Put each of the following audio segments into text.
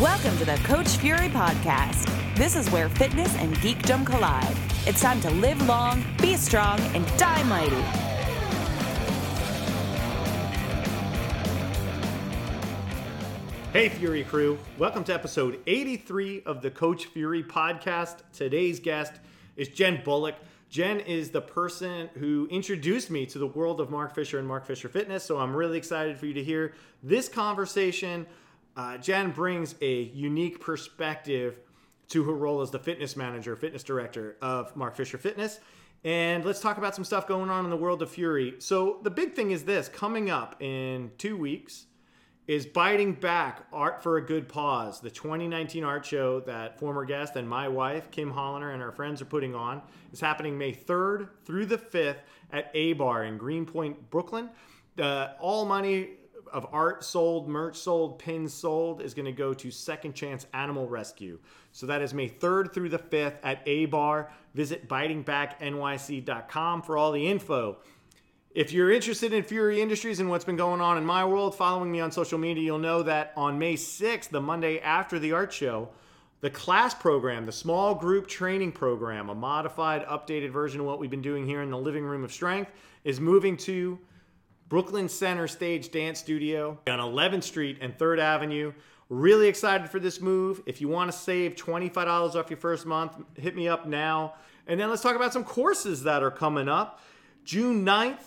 Welcome to the Coach Fury Podcast. This is where fitness and geekdom collide. It's time to live long, be strong, and die mighty. Hey, Fury crew. Welcome to episode 83 of the Coach Fury podcast. Today's guest is Jen Bullock. Jen is the person who introduced me to the world of Mark Fisher and Mark Fisher Fitness. So I'm really excited for you to hear this conversation. Uh, Jen brings a unique perspective to her role as the fitness manager, fitness director of Mark Fisher Fitness. And let's talk about some stuff going on in the world of Fury. So, the big thing is this coming up in two weeks is Biting Back Art for a Good Paws, the 2019 art show that former guest and my wife, Kim Holliner, and our friends are putting on. is happening May 3rd through the 5th at A Bar in Greenpoint, Brooklyn. Uh, all money of art sold, merch sold, pins sold is going to go to Second Chance Animal Rescue. So that is May 3rd through the 5th at A Bar. Visit bitingbacknyc.com for all the info. If you're interested in Fury Industries and what's been going on in my world, following me on social media, you'll know that on May 6th, the Monday after the art show, the class program, the small group training program, a modified, updated version of what we've been doing here in the living room of strength, is moving to Brooklyn Center Stage Dance Studio on 11th Street and 3rd Avenue. Really excited for this move. If you want to save $25 off your first month, hit me up now. And then let's talk about some courses that are coming up. June 9th,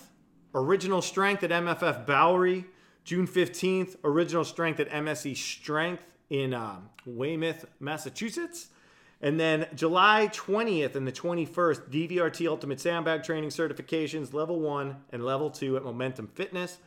Original Strength at MFF Bowery. June 15th, Original Strength at MSE Strength in um, Weymouth, Massachusetts. And then July 20th and the 21st, DVRT Ultimate Sandbag Training Certifications, Level 1 and Level 2 at Momentum Fitness.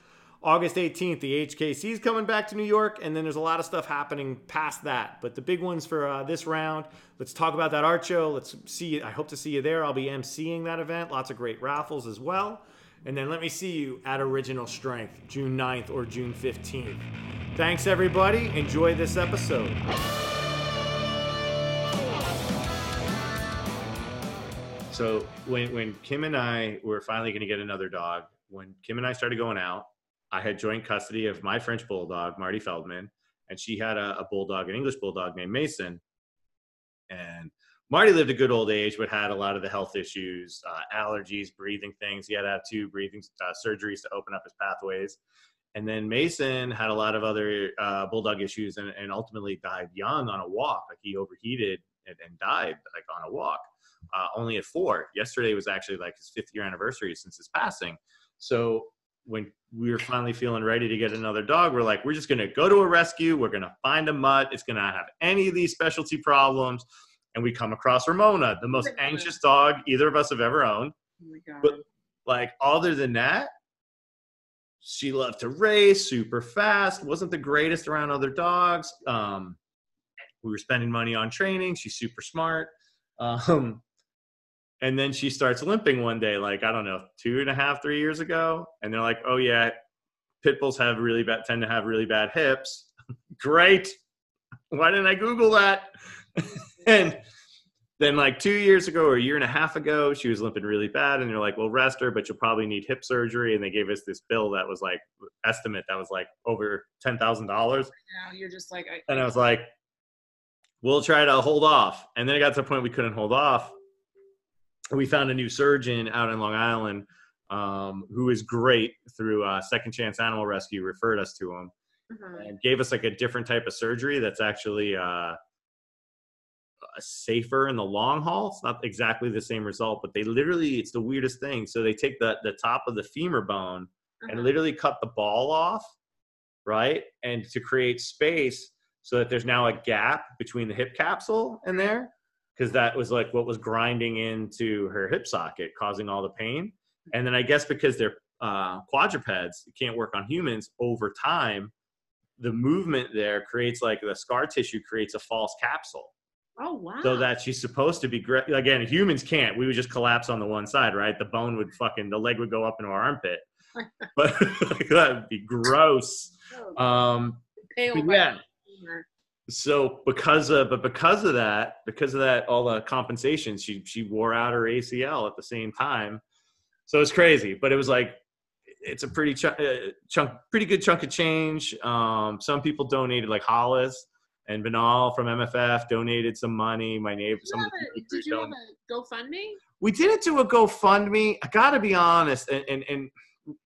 August 18th, the HKC is coming back to New York, and then there's a lot of stuff happening past that. But the big ones for uh, this round, let's talk about that art show. Let's see. I hope to see you there. I'll be emceeing that event. Lots of great raffles as well. And then let me see you at Original Strength, June 9th or June 15th. Thanks, everybody. Enjoy this episode. So when when Kim and I were finally going to get another dog, when Kim and I started going out, I had joint custody of my French bulldog, Marty Feldman, and she had a, a bulldog, an English bulldog named Mason. And Marty lived a good old age, but had a lot of the health issues, uh, allergies, breathing things. He had to have two breathing uh, surgeries to open up his pathways. And then Mason had a lot of other uh, bulldog issues and, and, ultimately died young on a walk. Like he overheated and, and died like on a walk, uh, only at four. Yesterday was actually like his fifth year anniversary since his passing. So when we were finally feeling ready to get another dog, we're like, we're just going to go to a rescue. We're going to find a mutt. It's going to have any of these specialty problems. And we come across Ramona, the most anxious dog either of us have ever owned. Oh but like, other than that, she loved to race, super fast, wasn't the greatest around other dogs. Um, we were spending money on training. She's super smart. Um, and then she starts limping one day, like, I don't know, two and a half, three years ago. And they're like, oh, yeah, pit bulls have really bad, tend to have really bad hips. Great. Why didn't I Google that? and then like two years ago or a year and a half ago, she was limping really bad, and they're like, "Well, rest her, but you'll probably need hip surgery." And they gave us this bill that was like estimate that was like over ten thousand dollars. Now you're just like, I, And I was like, "We'll try to hold off." And then it got to the point we couldn't hold off. We found a new surgeon out in Long Island um, who is great through uh, Second Chance Animal Rescue. Referred us to him Mhm. and gave us like a different type of surgery that's actually uh, safer in the long haul. It's not exactly the same result, but they literally it's the weirdest thing. So they take the the top of the femur bone and Uh-huh. literally cut the ball off, right? And to create space so that there's now a gap between the hip capsule and there because that was like what was grinding into her hip socket causing all the pain. And then I guess because they're uh, quadrupeds, can't work on humans over time. The movement there creates like the scar tissue creates a false capsule oh wow. so that she's supposed to be great. Again, humans can't. We would just collapse on the one side, right? The bone would fucking, the leg would go up into our armpit. but that would be gross. Oh, Um, yeah. So because of, but because of that, because of that, all the compensation, she she wore out her ACL at the same time. So it's crazy, but it was like it's a pretty ch- uh, chunk, pretty good chunk of change. Um, some people donated like Hollis. And Banal from MFF donated some money. My neighbor, Did some you of have the a, people did you have a GoFundMe? we did it to a GoFundMe. I gotta be honest, and, and and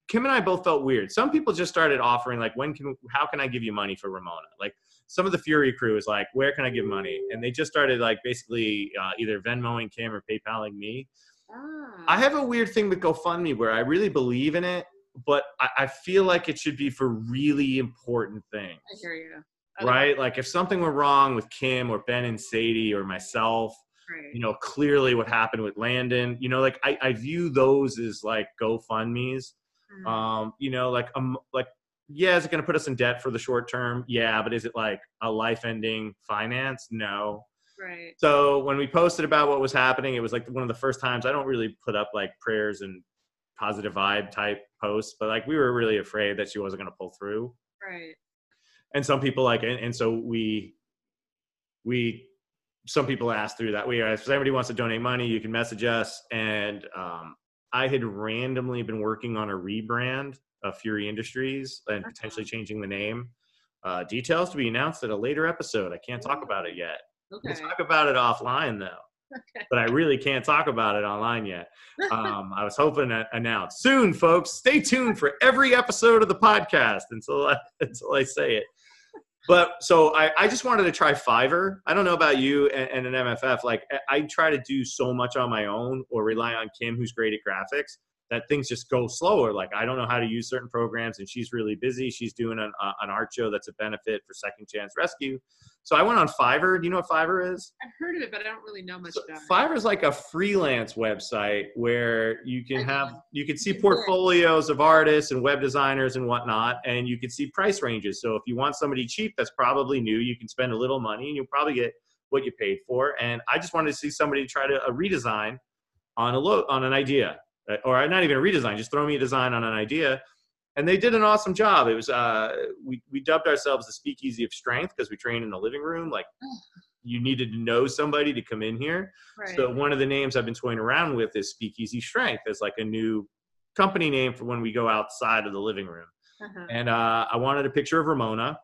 Kim and I both felt weird. Some people just started offering like, when can, how can I give you money for Ramona? Like some of the Fury crew is like, where can I give money? And they just started like basically uh, either Venmoing Kim or PayPaling me. Ah. I have a weird thing with GoFundMe where I really believe in it, but I, I feel like it should be for really important things, I hear you. right? Like if something were wrong with Kim or Ben and Sadie or myself, Right. you know, clearly what happened with Landon, you know, like I, I view those as like GoFundMe's. Mhm. Um, you know, like um, like yeah, is it going to put us in debt for the short term? Yeah, but is it like a life-ending finance? No. right. So when we posted about what was happening, it was like one of the first times I don't really put up like prayers and positive vibe type posts, but like we were really afraid that she wasn't going to pull through. Right. And some people like, and, and so we, we, some people asked through that. We, if somebody wants to donate money, you can message us. And um, I had randomly been working on a rebrand of Fury Industries and potentially changing the name. Uh, details to be announced at a later episode. I can't talk about it yet. Okay. We'll talk about it offline though. Okay. But I really can't talk about it online yet. Um, I was hoping to announce soon, folks. Stay tuned for every episode of the podcast until I, until I say it. But so I, I just wanted to try Fiverr. I don't know about you and, and an MFF. Like I, I try to do so much on my own or rely on Kim, who's great at graphics, that things just go slower. Like I don't know how to use certain programs, and she's really busy. She's doing an, uh, an art show that's a benefit for Second Chance Rescue. So I went on Fiverr. Do you know what Fiverr is? I've heard of it, but I don't really know much So about it. Fiverr is like a freelance website where you can have you can see You can do it. portfolios of artists and web designers and whatnot, and you can see price ranges. So if you want somebody cheap that's probably new, you can spend a little money and you'll probably get what you paid for. And I just wanted to see somebody try to a redesign on a lo- on an idea, Uh, or not even a redesign, just throw me a design on an idea. And they did an awesome job. It was uh, we we dubbed ourselves the Speakeasy of Strength because we trained in the living room. Like you needed to know somebody to come in here. Right. So one of the names I've been toying around with is Speakeasy Strength as like a new company name for when we go outside of the living room. uh-huh. And uh, I wanted a picture of Ramona,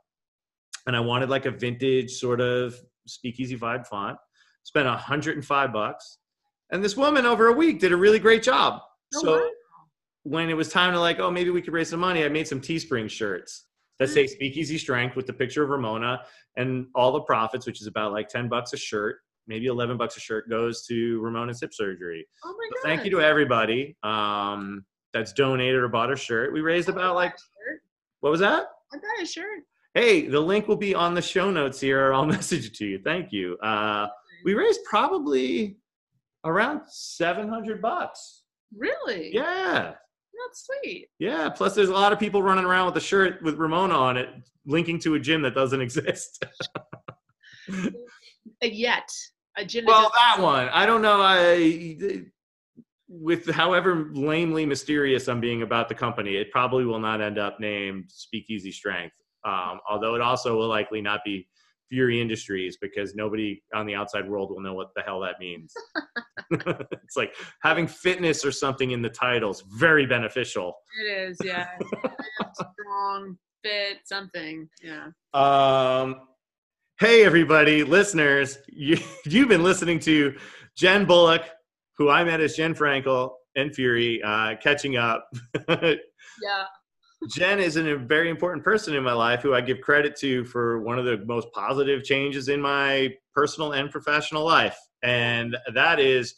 and I wanted like a vintage sort of Speakeasy vibe font. Spent 105 bucks, and this woman over a week did a really great job. Oh, so wow. when it was time to like, oh, maybe we could raise some money, I made some Teespring shirts that say Speakeasy Strength with the picture of Ramona, and all the profits, which is about like 10 bucks a shirt, maybe 11 bucks a shirt, goes to Ramona's hip surgery. Oh my So god. thank you to everybody um, that's donated or bought a shirt. We raised about like, what was that? I got a shirt. Hey, the link will be on the show notes here, or I'll message it to you. Thank you. Uh, we raised probably around 700 bucks. Really? Yeah. That's sweet. Yeah. Plus, there's a lot of people running around with a shirt with Ramona on it, linking to a gym that doesn't exist. Yet a gym. well, that one, I don't know. I with however lamely mysterious I'm being about the company, it probably will not end up named Speakeasy Strength. Um, although it also will likely not be Fury Industries because nobody on the outside world will know what the hell that means. it's like having fitness or something in the title is very beneficial. It is. Yeah. Strong, fit, something. Yeah. Um, hey, everybody, listeners, you, you've been listening to Jen Bullock, who I met as Jen Frankel and Fury, uh, catching up. Yeah. Jen is a very important person in my life who I give credit to for one of the most positive changes in my personal and professional life. And that is,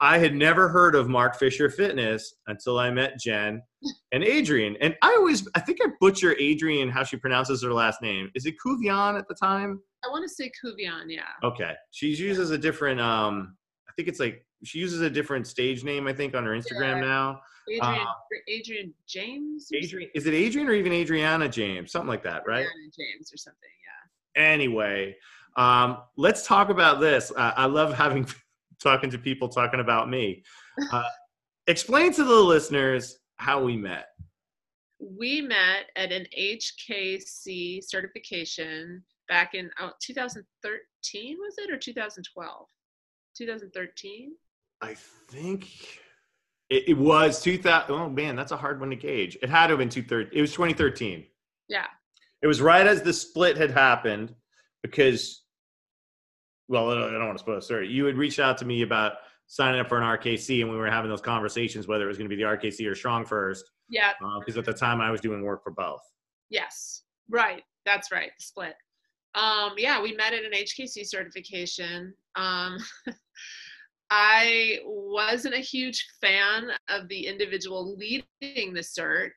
I had never heard of Mark Fisher Fitness until I met Jen and Adrian. And I always, I think I butcher Adrian how she pronounces her last name. Is it Kuvian at the time? I want to say Kuvian. Yeah. Okay. She uses a different, um, I think it's like, she uses a different stage name, I think, on her Instagram Yeah. now. Adrian. Uh, Adrian James. Adrian, is it Adrian or even Adriana James? Something like that, right? Adriana James or something. Yeah. Anyway, um, let's talk about this. Uh, I love having talking to people talking about me. Uh, explain to the listeners how we met. We met at an HKC certification back in oh, 2013, was it, or 2012? 2013? I think it, it was 2000. Oh man, that's a hard one to gauge. It had to have been 2013. It was 2013. Yeah. It was right as the split had happened. because, well, I don't want to spoil the story. You had reached out to me about signing up for an RKC, and we were having those conversations whether it was going to be the RKC or Strong First. Yeah. Because uh, at the time I was doing work for both. Yes. Right. That's right. The split. Um, yeah, we met at an HKC certification. Um, I wasn't a huge fan of the individual leading the cert,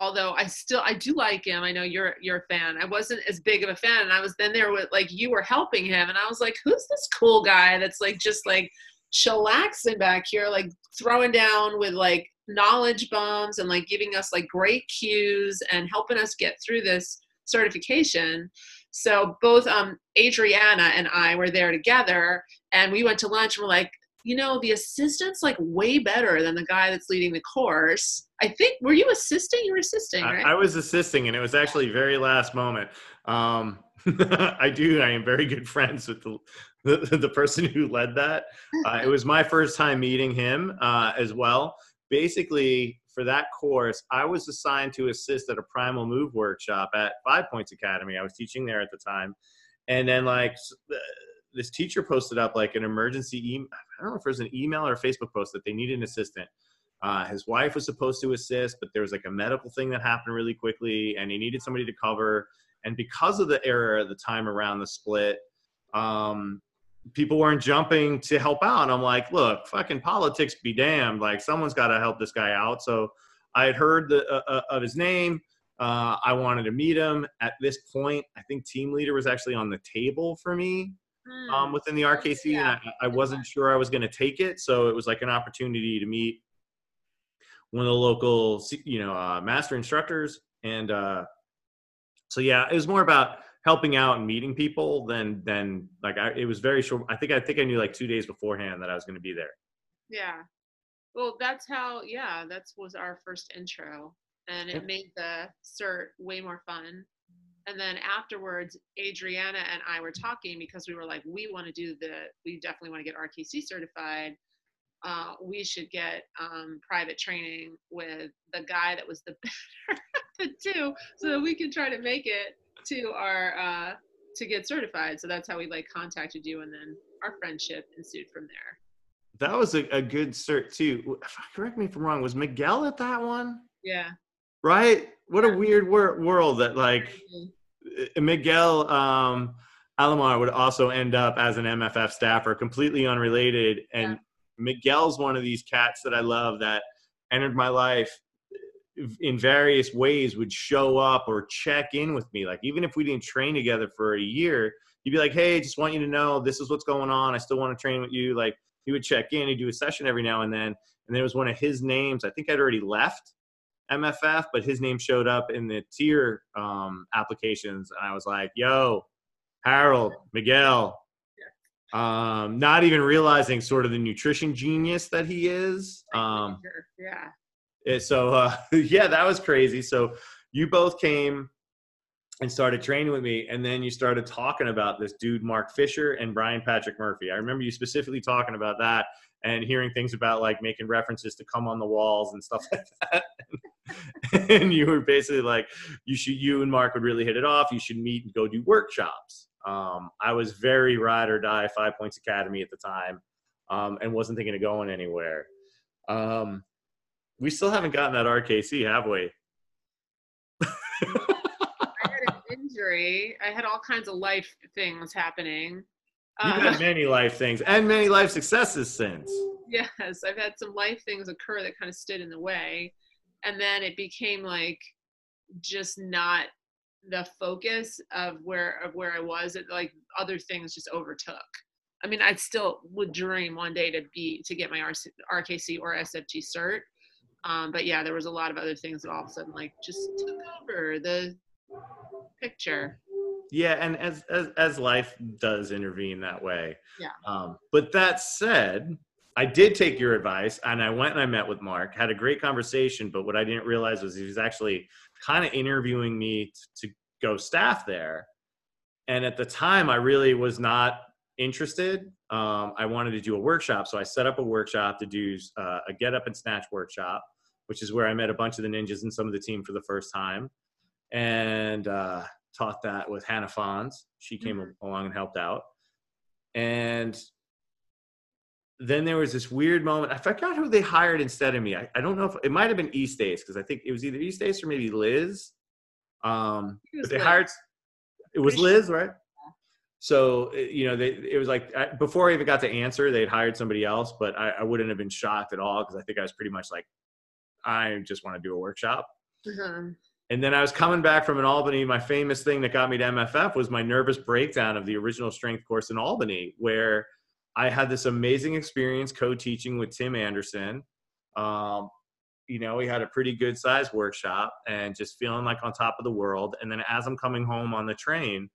although I still I do like him. I know you're you're a fan. I wasn't as big of a fan, and I was then there with like you were helping him, and I was like, who's this cool guy that's like just like chillaxing back here, like throwing down with like knowledge bombs and like giving us like great cues and helping us get through this certification. So both um, Adriana and I were there together, and we went to lunch. And we're like, you know, the assistant's like way better than the guy that's leading the course. I think were you assisting? You were assisting, right? I, I was assisting, and it was actually very last moment. Um, I do. I am very good friends with the the, the person who led that. Uh, it was my first time meeting him uh, as well. Basically, for that course, I was assigned to assist at a primal move workshop at Five Points Academy. I was teaching there at the time, and then like this teacher posted up like an emergency email. I don't know if was an email or a Facebook post that they needed an assistant. Uh, his wife was supposed to assist, but there was like a medical thing that happened really quickly, and he needed somebody to cover. And because of the error at the time around the split, um, people weren't jumping to help out. And I'm like, look, fucking politics be damned. Like someone's got to help this guy out. So I had heard the, uh, uh, of his name. Uh, I wanted to meet him. At this point, I think team leader was actually on the table for me um, hmm. within the RKC, yeah. and I, I wasn't sure I was going to take it. So it was like an opportunity to meet one of the local, you know, uh, master instructors. And uh, so yeah, it was more about helping out and meeting people than than like I, it was very short. I think I think I knew like two days beforehand that I was going to be there. Yeah, well, that's how. Yeah, that was our first intro, and it made the cert way more fun. And then afterwards, Adriana and I were talking because we were like, we want to do the, we definitely want to get RKC certified. Uh, we should get um, private training with the guy that was the better the two, so that we can try to make it to our uh, to get certified. So that's how we like contacted you, and then our friendship ensued from there. That was a, a good cert too. Correct me if I'm wrong. Was Miguel at that one? Yeah. Right. What a weird wor- world that like mm-hmm. Miguel um, Alomar would also end up as an MFF staffer, completely unrelated. And yeah. Miguel's one of these cats that I love that entered my life in various ways would show up or check in with me. Like even if we didn't train together for a year, he'd be like, "Hey, just want you to know this is what's going on. I still want to train with you." Like he would check in. He'd do a session every now and then. And there was one of his names. I think I'd already left MFF, but his name showed up in the tier um, applications, and I was like, "Yo, Harold, Miguel." Um, not even realizing sort of the nutrition genius that he is. Um, yeah so uh, yeah, that was crazy. So you both came and started training with me, and then you started talking about this dude Mark Fisher and Brian Patrick Murphy. I remember you specifically talking about that and hearing things about like making references to come on the walls and stuff like that. and you were basically like, you should, you and Mark would really hit it off. You should meet and go do workshops. Um, I was very ride or die Five Points Academy at the time, um, and wasn't thinking of going anywhere. Um, we still haven't gotten that RKC, have we? I had an injury. I had all kinds of life things happening. You've uh, had many life things and many life successes since. Yes, I've had some life things occur that kind of stood in the way. And then it became like just not the focus of where of where I was. It like other things just overtook. I mean, I still would dream one day to be to get my RKC or SFT cert, um, but yeah, there was a lot of other things that all of a sudden like just took over the picture. Yeah, and as as as life does intervene that way. Yeah. Um, but that said, I did take your advice and I went and I met with Mark, had a great conversation. But what I didn't realize was he was actually kind of interviewing me to, to go staff there. And at the time, I really was not interested. Um, I wanted to do a workshop, so I set up a workshop to do uh, a get up and snatch workshop which is where I met a bunch of the ninjas and some of the team for the first time. And uh, taught that with Hannah Fons. She came Mhm. along and helped out. And then there was this weird moment. I forgot who they hired instead of me. I, I don't know if it might have been East Ace because I think it was either East Ace or maybe Liz. Um, but they Liz. hired. It was Liz, right? So uh, you know, they it was like I, before I even got to answer, they'd hired somebody else, but I, I wouldn't have been shocked at all because I think I was pretty much like, I just want to do a workshop. Uh-huh. And then I was coming back from an Albany. My famous thing that got me to MFF was my nervous breakdown of the original strength course in Albany, where I had this amazing experience co-teaching with Tim Anderson. Um, you know, we had a pretty good size workshop and just feeling like on top of the world. And then as I'm coming home on the train,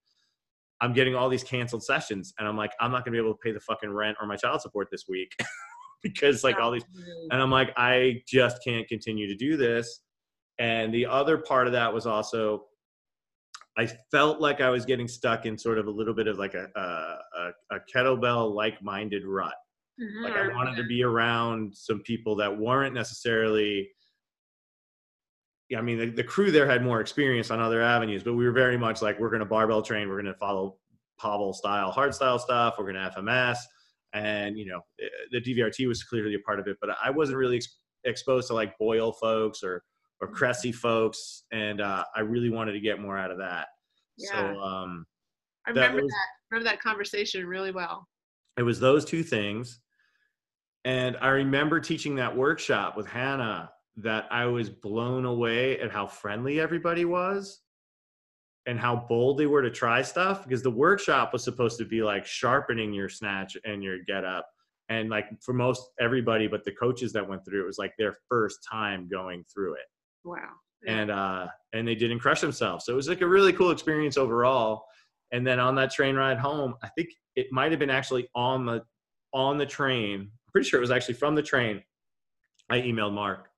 I'm getting all these canceled sessions, and I'm like, I'm not gonna be able to pay the fucking rent or my child support this week because like all these and I'm like, I just can't continue to do this. And the other part of that was also, I felt like I was getting stuck in sort of a little bit of like a a, a, kettlebell like minded rut. Mhm. Like I wanted to be around some people that weren't necessarily. I mean, the, the crew there had more experience on other avenues, but we were very much like, we're going to barbell train, we're going to follow Pavel style, hard style stuff, we're going to FMS, and you know, eh, the DVRT was clearly a part of it, but I wasn't really ex- exposed to like Boyle folks or or Cressy folks, and uh, I really wanted to get more out of that. Yeah. So um, I that remember was- that. Remember that conversation really well. it was those two things and i remember teaching that workshop with hannah that i was blown away at how friendly everybody was and how bold they were to try stuff because the workshop was supposed to be like sharpening your snatch and your get up and like for most everybody but the coaches that went through it was like their first time going through it Wow. And uh and they didn't crush themselves. So it was like a really cool experience overall. And then on that train ride home i think it might have been actually on the on the train. I'm pretty sure it was actually from the train i emailed mark.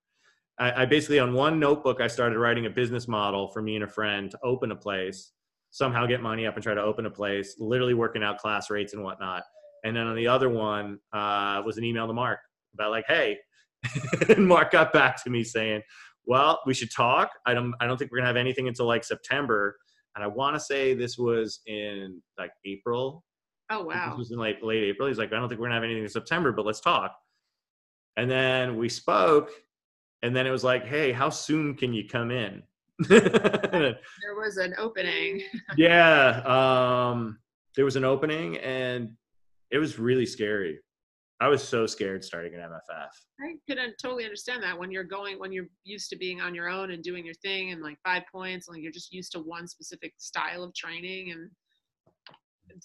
I, I basically on one notebook i started writing a business model for me and a friend to open a place somehow get money up and try to open a place literally working out class rates and whatnot. And then on the other one uh, was an email to mark about like hey and mark got back to me saying well, we should talk. I don't I don't think we're gonna have anything until like September. And I wanna say this was in like April. oh wow! This was in like late April. He's like, I don't think we're gonna have anything in September, but let's talk. And then we spoke, and then it was like, hey, how soon can you come in? There was an opening. yeah. Um there was an opening and it was really scary. I was so scared starting an MFF. I could totally understand that when you're going when you're used to being on your own and doing your thing and like five points, like you're just used to one specific style of training and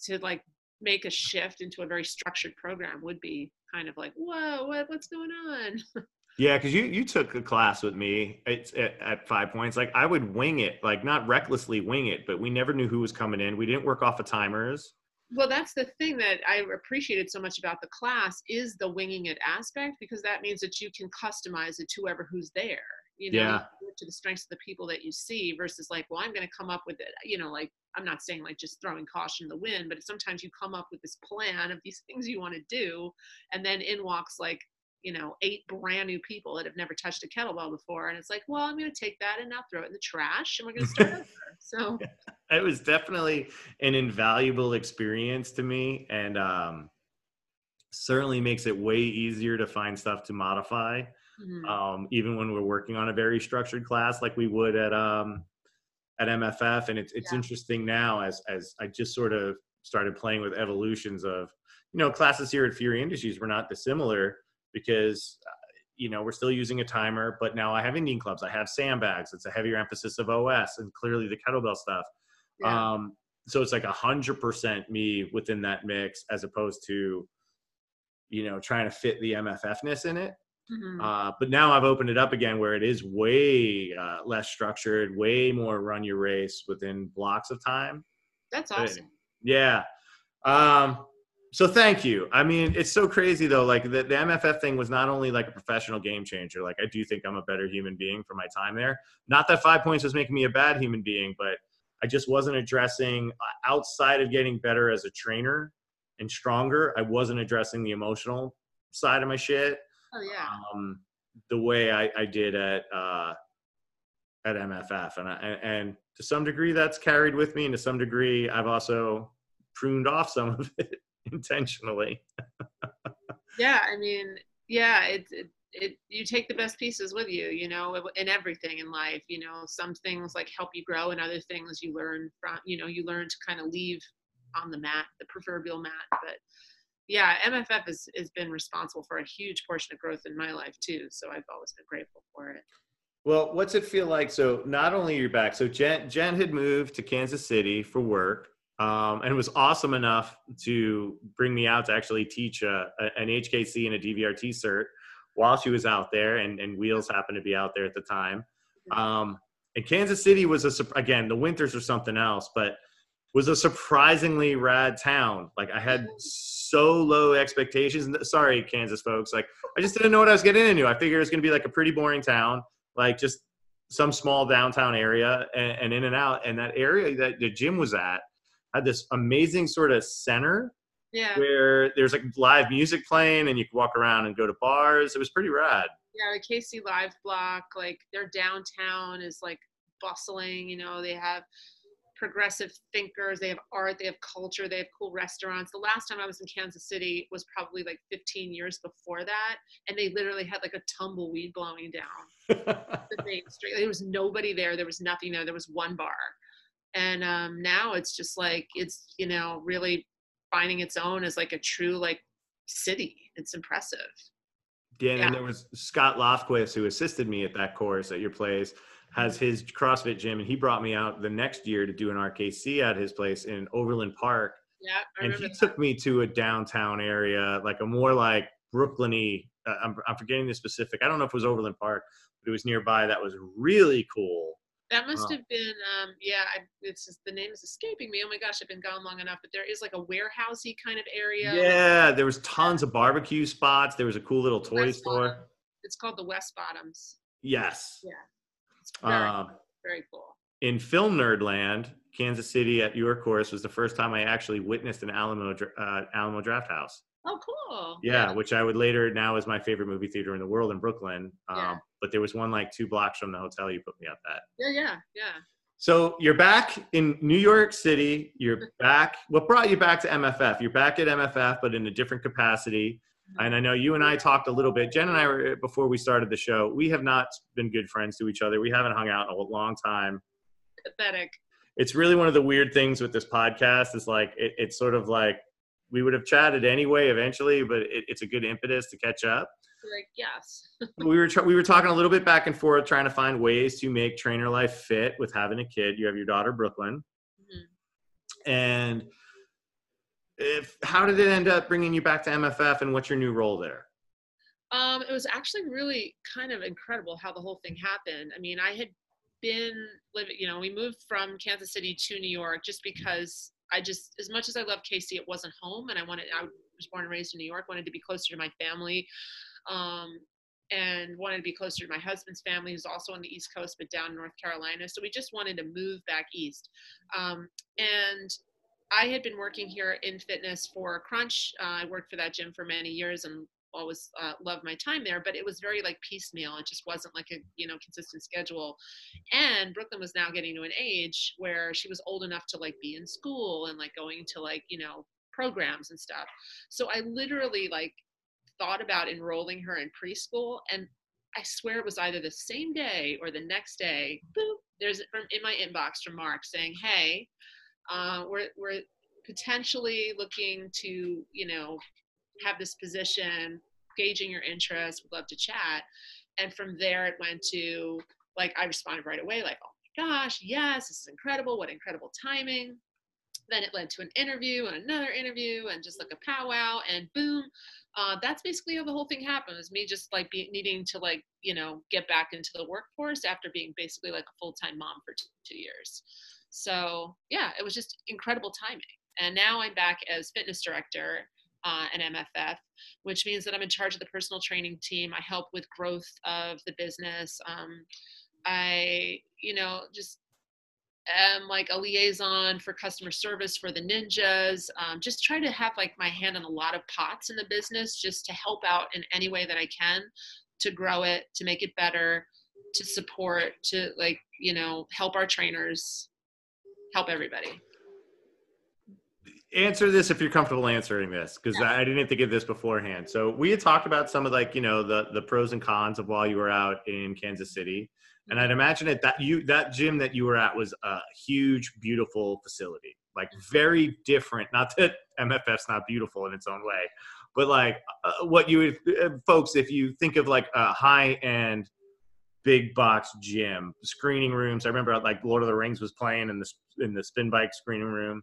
to like make a shift into a very structured program would be kind of like, whoa, what what's going on? Yeah, because you you took a class with me at, at Five Points. Like I would wing it, like not recklessly wing it, but we never knew who was coming in. We didn't work off of timers. Well, that's the thing that I appreciated so much about the class is the winging it aspect because that means that you can customize it to whoever who's there. You know, Yeah. you do it to the strengths of the people that you see versus like, well, I'm going to come up with it. You know, like I'm not saying like just throwing caution in the wind, but sometimes you come up with this plan of these things you want to do, and then in walks like you know eight brand new people that have never touched a kettlebell before, and it's like, well, I'm going to take that and now throw it in the trash, and we're going to start over. So It was definitely an invaluable experience to me, and um, certainly makes it way easier to find stuff to modify. mhm. um, even when we're working on a very structured class like we would at um, at MFF. And it's it's Yeah. interesting now as as I just sort of started playing with evolutions of you know classes here at Fury Industries were not dissimilar because uh, you know we're still using a timer, but now I have Indian clubs, I have sandbags. It's a heavier emphasis of OS and clearly the kettlebell stuff. yeah. Um, so it's like a hundred percent me within that mix as opposed to you know trying to fit the MFFness in it. Mhm. Uh, but now I've opened it up again where it is way uh, less structured, way more run your race within blocks of time. That's But awesome. Yeah. Um, so thank you. I mean, it's so crazy though. Like the, the MFF thing was not only like a professional game changer. Like I do think I'm a better human being for my time there. Not that five points was making me a bad human being, but I just wasn't addressing uh, outside of getting better as a trainer and stronger. I wasn't addressing the emotional side of my shit Oh yeah. um, the way I, I did at uh, at MFF, and I, and to some degree that's carried with me, and to some degree I've also pruned off some of it intentionally. yeah, I mean, yeah, it's it, it, you take the best pieces with you, you know, in everything in life. You know, some things like help you grow, and other things you learn from, you know, you learn to kind of leave on the mat, the proverbial mat. But yeah, MFF has, has been responsible for a huge portion of growth in my life too. So I've always been grateful for it. Well, what's it feel like? So not only you're back, so Jen, Jen had moved to Kansas City for work. Um, and was awesome enough to bring me out to actually teach a, a, an HKC and a DVRT cert while she was out there, and, and Wheels happened to be out there at the time. Um, and Kansas City was a again the winters are something else, but was a surprisingly rad town. Like I had so low expectations. Sorry, Kansas folks. Like I just didn't know what I was getting into. I figured it was going to be like a pretty boring town, like just some small downtown area and, and in and out. And that area that the gym was at had this amazing sort of center yeah. where there's like live music playing and you can walk around and go to bars. It was pretty rad. Yeah, the KC Live Block, like their downtown is like bustling. You know, they have progressive thinkers, they have art, they have culture, they have cool restaurants. The last time I was in Kansas City was probably like 15 years before that, and they literally had like a tumbleweed blowing down the main street. There was nobody there. There was nothing there. There was one bar, and um, now it's just like it's you know really finding its own as like a true like city. It's impressive. Yeah, and there was Scott Lofquist who assisted me at that course at your place has his CrossFit gym, and he brought me out the next year to do an RKC at his place in Overland Park. Yeah, I and he that. took me to a downtown area, like a more like Brooklyny. Uh, I'm, I'm forgetting the specific. I don't know if it was Overland Park, but it was nearby. That was really cool. That must have been, um, yeah. I, it's just, the name is escaping me. Oh my gosh, I've been gone long enough. But there is like a warehousey kind of area. Yeah, there was tons of barbecue spots. There was a cool little toy West store. Bottom. It's called the West Bottoms. Yes. Yeah. Very, um, very cool. In film nerd land, Kansas City at your course was the first time I actually witnessed an Alamo uh, Alamo Drafthouse. Oh, cool. Yeah, yeah, which I would later now is my favorite movie theater in the world in Brooklyn. Um, yeah. But there was one like two blocks from the hotel you put me up at. Yeah, yeah, yeah. So you're back in New York City. You're back. What brought you back to MFF? You're back at MFF, but in a different capacity. And I know you and I talked a little bit. Jen and I were before we started the show. We have not been good friends to each other. We haven't hung out in a long time. Pathetic. It's really one of the weird things with this podcast. Is like it, it's sort of like we would have chatted anyway eventually, but it, it's a good impetus to catch up. Like yes. we were we were talking a little bit back and forth, trying to find ways to make trainer life fit with having a kid. You have your daughter Brooklyn, mm-hmm. and if how did it end up bringing you back to MFF, and what's your new role there? Um, it was actually really kind of incredible how the whole thing happened. I mean, I had been living, you know, we moved from Kansas City to New York just because I just, as much as I love KC, it wasn't home, and I wanted, I was born and raised in New York, wanted to be closer to my family. Um, and wanted to be closer to my husband's family, who's also on the East Coast, but down in North Carolina. So we just wanted to move back east. Um, and I had been working here in fitness for Crunch. Uh, I worked for that gym for many years and always uh, loved my time there, but it was very like piecemeal. It just wasn't like a you know consistent schedule. And Brooklyn was now getting to an age where she was old enough to like be in school and like going to like you know programs and stuff. So I literally like thought about enrolling her in preschool and I swear it was either the same day or the next day. Boop, there's from in my inbox from Mark saying, "Hey, uh, we're, we're potentially looking to, you know, have this position, gauging your interest, would love to chat. And from there, it went to like, I responded right away, like, oh my gosh, yes, this is incredible. What incredible timing. Then it led to an interview and another interview and just like a powwow and boom. Uh, that's basically how the whole thing happened. Was me just like be, needing to like you know get back into the workforce after being basically like a full time mom for two years. So yeah, it was just incredible timing. And now I'm back as fitness director uh, at MFF, which means that I'm in charge of the personal training team. I help with growth of the business. Um, I, you know, just am like a liaison for customer service for the ninjas. Um, just try to have like my hand in a lot of pots in the business, just to help out in any way that I can to grow it, to make it better, to support to like you know help our trainers help everybody answer this if you're comfortable answering this because yeah. I didn't think of this beforehand. So we had talked about some of like you know the the pros and cons of while you were out in Kansas City, and I'd imagine it that you that gym that you were at was a huge, beautiful facility, like very different. Not that MFF's not beautiful in its own way, but like uh, what you would, uh, folks, if you think of like a high end big box gym, screening rooms. I remember like Lord of the Rings was playing in the in the spin bike screening room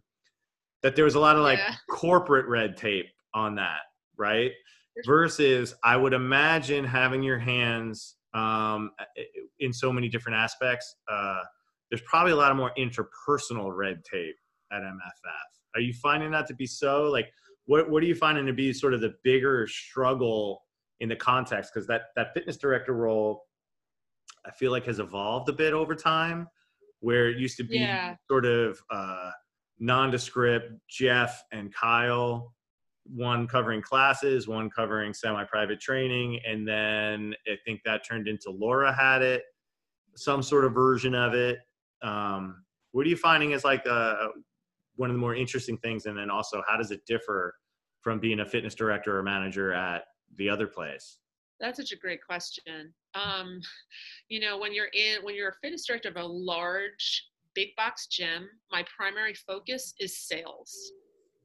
that there was a lot of like yeah. corporate red tape on that, right? Versus, I would imagine having your hands um, in so many different aspects. Uh, there's probably a lot of more interpersonal red tape at MFF. Are you finding that to be so? Like, what what are you finding to be sort of the bigger struggle in the context? Because that that fitness director role, I feel like has evolved a bit over time, where it used to be yeah. sort of. Uh, nondescript Jeff and Kyle, one covering classes, one covering semi-private training, and then I think that turned into Laura had it, some sort of version of it. Um, what are you finding is like uh, one of the more interesting things, and then also how does it differ from being a fitness director or manager at the other place? That's such a great question. Um, you know, when you're in, when you're a fitness director of a large big box gym, my primary focus is sales.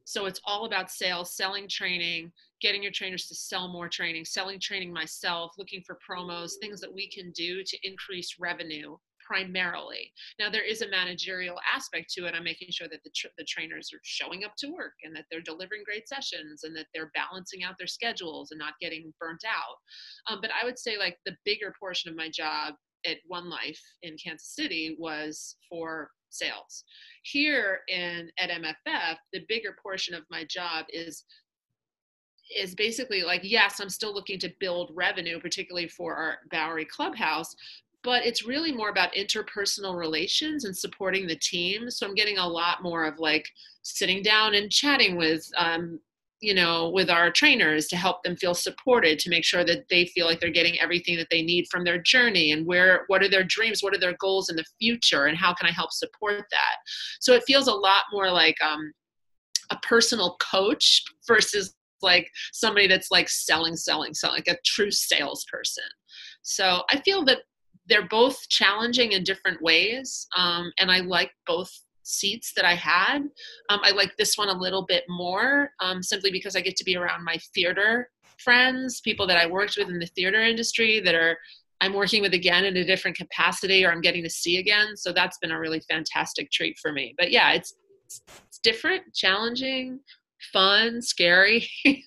So it's all about sales, selling training, getting your trainers to sell more training, selling training myself, looking for promos, things that we can do to increase revenue primarily. Now there is a managerial aspect to it. I'm making sure that the, the trainers are showing up to work and that they're delivering great sessions and that they're balancing out their schedules and not getting burnt out. Um, but I would say like the bigger portion of my job at One Life in Kansas City was for sales. Here in at MFF, the bigger portion of my job is is basically like yes, I'm still looking to build revenue, particularly for our Bowery Clubhouse, but it's really more about interpersonal relations and supporting the team. So I'm getting a lot more of like sitting down and chatting with um, you know with our trainers to help them feel supported to make sure that they feel like they're getting everything that they need from their journey and where what are their dreams what are their goals in the future and how can i help support that? So it feels a lot more like um, a personal coach versus like somebody that's like selling selling selling like a true salesperson. So i feel that they're both challenging in different ways um, and i like both seats that I had. Um, I like this one a little bit more um, simply because I get to be around my theater friends, people that I worked with in the theater industry that are I'm working with again in a different capacity or I'm getting to see again. So that's been a really fantastic treat for me. But yeah, it's it's different, challenging, fun, scary.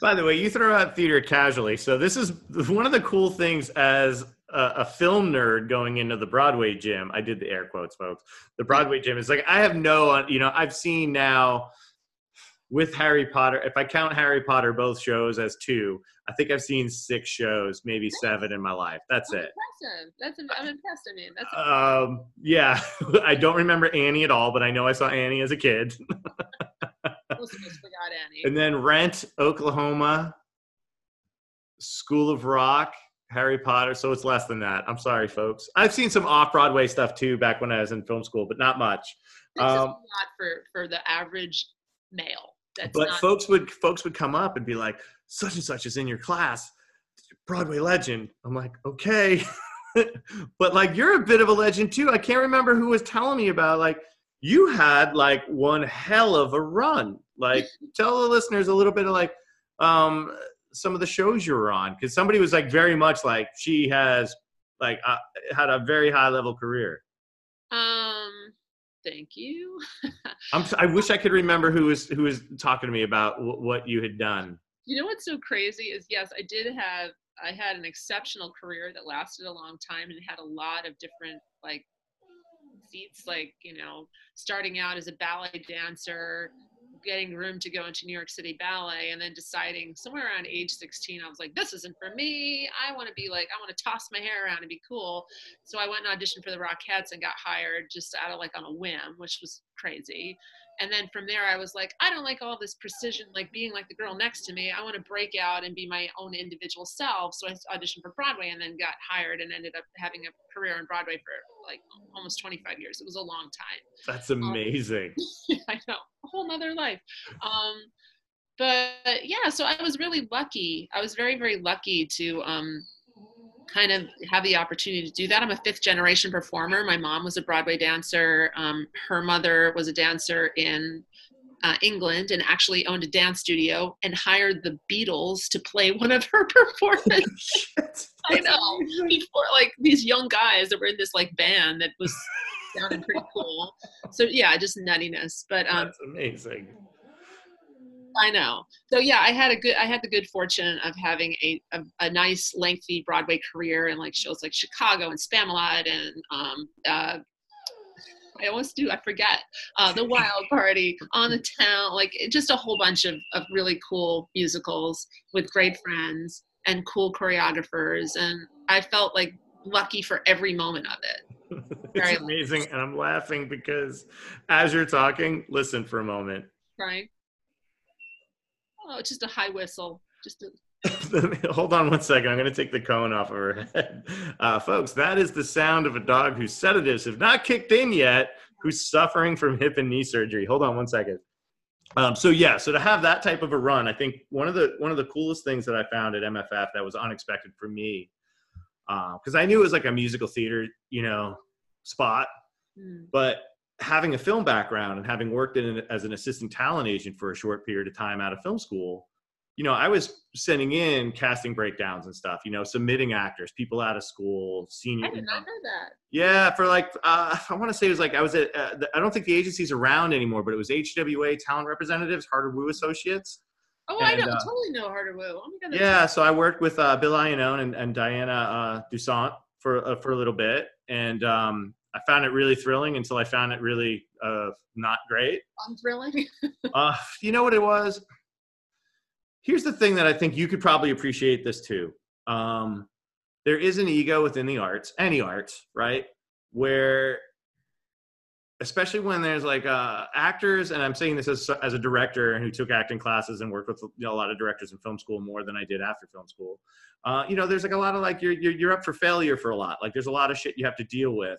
By the way, you throw out theater casually. So this is one of the cool things as a, a, film nerd going into the Broadway gym. I did the air quotes, folks. The Broadway gym is like I have no, you know, I've seen now with Harry Potter. If I count Harry Potter both shows as two, I think I've seen six shows, maybe seven in my life. That's, that's it. Impressive. That's I'm impressed. I mean, that's um, yeah. I don't remember Annie at all, but I know I saw Annie as a kid. And then Rent, Oklahoma, School of Rock. Harry Potter, so it's less than that. I'm sorry, folks. I've seen some off Broadway stuff too back when I was in film school, but not much. um, not for for the average male. That's but not- folks would folks would come up and be like, "Such and such is in your class, Broadway legend." I'm like, okay, but like you're a bit of a legend too. I can't remember who was telling me about like you had like one hell of a run. Like, tell the listeners a little bit of like um some of the shows you were on because somebody was like very much like she has like uh, had a very high level career. Um thank you. I'm, i wish i could remember who was who was talking to me about w- what you had done. You know what's so crazy is yes i did have i had an exceptional career that lasted a long time and had a lot of different like seats like you know starting out as a ballet dancer getting room to go into New York City Ballet and then deciding somewhere around age 16, I was like, this isn't for me. I want to be like, I want to toss my hair around and be cool. So I went and auditioned for the Rockettes and got hired just out of like on a whim, which was crazy. And then from there, I was like, I don't like all this precision, like being like the girl next to me. I want to break out and be my own individual self. So I auditioned for Broadway and then got hired and ended up having a career on Broadway for like almost 25 years. It was a long time. That's amazing. Um, I know, whole nother life. Um, but yeah, so I was really lucky. I was very, very lucky to um, kind of have the opportunity to do that. I'm a fifth generation performer. My mom was a Broadway dancer. Um, her mother was a dancer in uh, England and actually owned a dance studio and hired the Beatles to play one of her performances. I know. Before like these young guys that were in this like band that was sounding pretty cool. So yeah, just nuttiness. But um, that's amazing. I know. So yeah, I had a good, I had the good fortune of having a, a, a nice lengthy Broadway career in like shows like Chicago and Spamalot and um, uh, I almost do, I forget, uh, The Wild Party, On the Town, like just a whole bunch of, of really cool musicals with great friends and cool choreographers. And I felt like lucky for every moment of it. Very it's amazing. Lucky. And I'm laughing because as you're talking, listen for a moment. Right. Oh, it's just a high whistle. Just a Hold on one second. I'm going to take the cone off of her head. Uh, folks, that is the sound of a dog whose sedatives have not kicked in yet, who's suffering from hip and knee surgery. Hold on one second. Um, so yeah, so to have that type of a run, I think one of the one of the coolest things that I found at MFF that was unexpected for me, because uh, I knew it was like a musical theater, you know, spot, mm. but having a film background and having worked in as an assistant talent agent for a short period of time out of film school, you know, I was sending in casting breakdowns and stuff, you know, submitting actors, people out of school, senior. I did not know that. Yeah, for like, uh, I want to say it was like, I was at, uh, I don't think the agency's around anymore, but it was HWA talent representatives, Harder Wu Associates. Oh, and, I know, uh, totally know Harder Wu. Oh my God, yeah, so I worked with uh, Bill Iannone and, and Diana uh, Dussault for, uh, for a little bit. And um, I found it really thrilling until I found it really uh, not great. Unthrilling. uh, you know what it was? Here's the thing that I think you could probably appreciate this too. Um, there is an ego within the arts, any arts, right? Where, especially when there's like uh, actors, and I'm saying this as, as a director who took acting classes and worked with you know, a lot of directors in film school more than I did after film school. Uh, you know, there's like a lot of like you're, you're you're up for failure for a lot. Like there's a lot of shit you have to deal with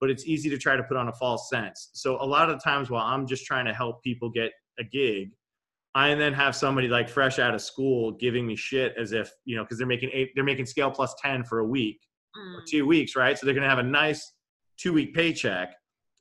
but it's easy to try to put on a false sense. So a lot of times while I'm just trying to help people get a gig, I then have somebody like fresh out of school giving me shit as if, you know, because they're making eight, they're making scale plus 10 for a week mm. or two weeks, right? So they're gonna have a nice two week paycheck.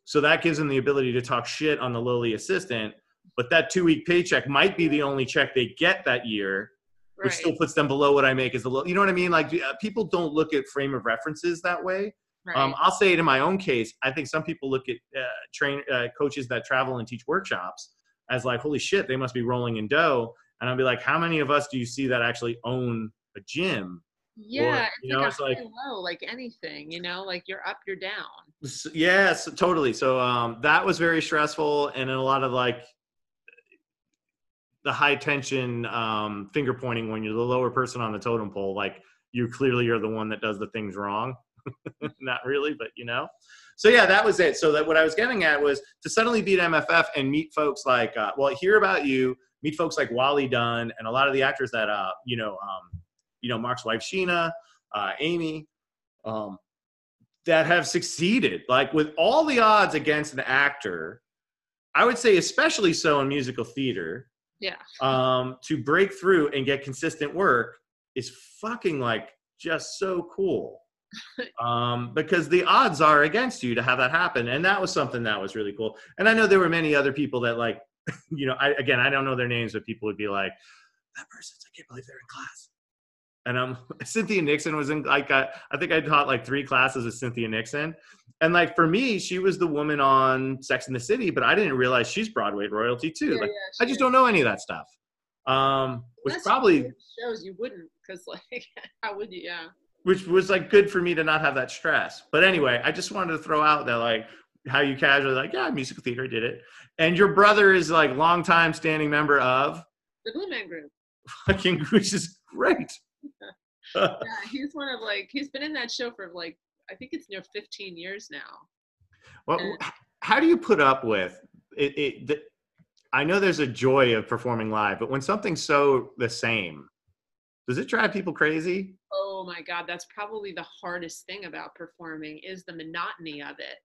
So that gives them the ability to talk shit on the lowly assistant. But that two week paycheck might be the only check they get that year, which still puts them below what I make as the low. You know what I mean? Like uh, people don't look at frame of references that way. Um, right. Um, I'll say it in my own case. I think some people look at uh, train uh, coaches that travel and teach workshops as like, holy shit, they must be rolling in dough. And I'll be like, how many of us do you see that actually own a gym? Yeah, or, you know, it's like low, like anything, you know, like you're up, you're down. Yes, totally. So um, that was very stressful, and a lot of like the high tension um, finger pointing when you're the lower person on the totem pole. Like you clearly are the one that does the things wrong. not really, but you know. So yeah, that was it. So that what I was getting at was to suddenly be at MFF and meet folks like, uh, well, hear about you, meet folks like Wally Dunn and a lot of the actors that, uh, you know, um, you know, Mark's wife Sheena, uh, Amy, um, that have succeeded. Like with all the odds against an actor, I would say especially so in musical theater. Yeah. Um, to break through and get consistent work is fucking like just so cool um, because the odds are against you to have that happen. And that was something that was really cool. And I know there were many other people that like, you know, I, again, I don't know their names, but people would be like, that person's, I can't believe they're in class. And um, Cynthia Nixon was in like, I, I think I taught like three classes with Cynthia Nixon. And like for me, she was the woman on Sex in the City, but I didn't realize she's Broadway royalty too. Yeah, like, yeah, I just is. don't know any of that stuff. Um, which probably shows you wouldn't, because like, how would you? Yeah which was like good for me to not have that stress. But anyway, I just wanted to throw out that like how you casually like, yeah, musical theater did it. And your brother is like longtime standing member of the Blue Man Group. Fucking which is great. yeah, he's one of like he's been in that show for like I think it's near 15 years now. Well, and, how do you put up with it, it the, I know there's a joy of performing live, but when something's so the same, does it drive people crazy? Oh Oh my God, that's probably the hardest thing about performing is the monotony of it.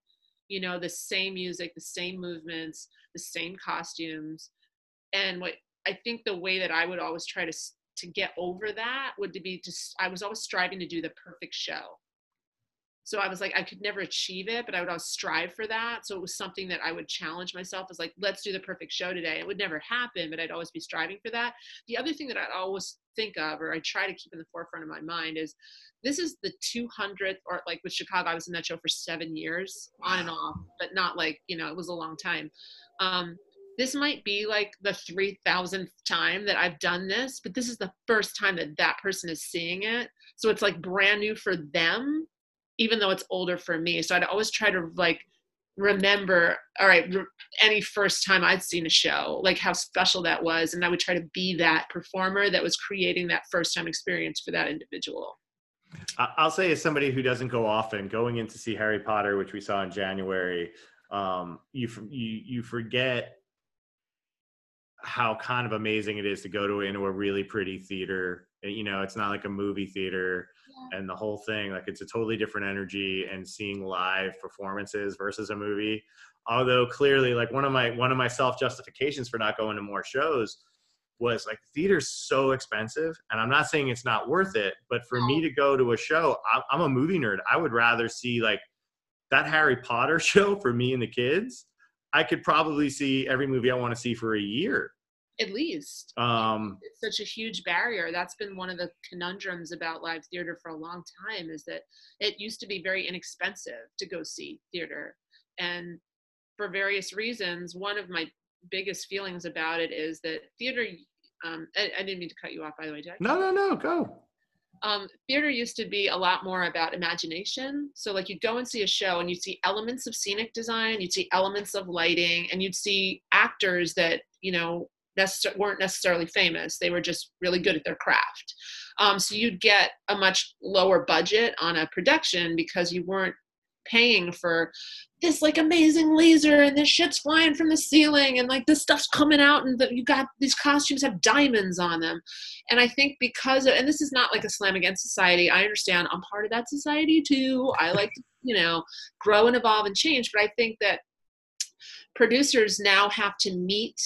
You know, the same music, the same movements, the same costumes. And what I think the way that I would always try to to get over that would be just I was always striving to do the perfect show so i was like i could never achieve it but i would always strive for that. So it was something that i would challenge myself as like let's do the perfect show today. It would never happen but i'd always be striving for that. The other thing that i always think of or i try to keep in the forefront of my mind is this is the 200th or like with chicago i was in that show for seven years on and off but not like you know it was a long time. Um, this might be like the 3000th time that I've done this, but this is the first time that that person is seeing it. So it's like brand new for them even though it's older for me. So I'd always try to like remember, all right, any first time I'd seen a show, like how special that was. And I would try to be that performer that was creating that first time experience for that individual. I'll say, as somebody who doesn't go often, going in to see Harry Potter, which we saw in January, um, you you you forget how kind of amazing it is to go to into a really pretty theater. You know, it's not like a movie theater and the whole thing like it's a totally different energy and seeing live performances versus a movie. Although clearly like one of my one of my self justifications for not going to more shows was like theater's so expensive and i'm not saying it's not worth it but for me to go to a show i'm a movie nerd. I would rather see like that harry potter show for me and the kids. I could probably see every movie i want to see for a year at least um, it's such a huge barrier that's been one of the conundrums about live theater for a long time is that it used to be very inexpensive to go see theater and for various reasons one of my biggest feelings about it is that theater um, I, I, didn't mean to cut you off by the way Jack. no no no go um, theater used to be a lot more about imagination. So, like, you'd go and see a show and you'd see elements of scenic design, you'd see elements of lighting, and you'd see actors that, you know, necessar- weren't necessarily famous. They were just really good at their craft. Um, so you'd get a much lower budget on a production because you weren't paying for this like amazing laser and this shit's flying from the ceiling and like this stuff's coming out and the, you got these costumes have diamonds on them and i think because of, and this is not like a slam against society i understand i'm part of that society too i like to you know grow and evolve and change but i think that producers now have to meet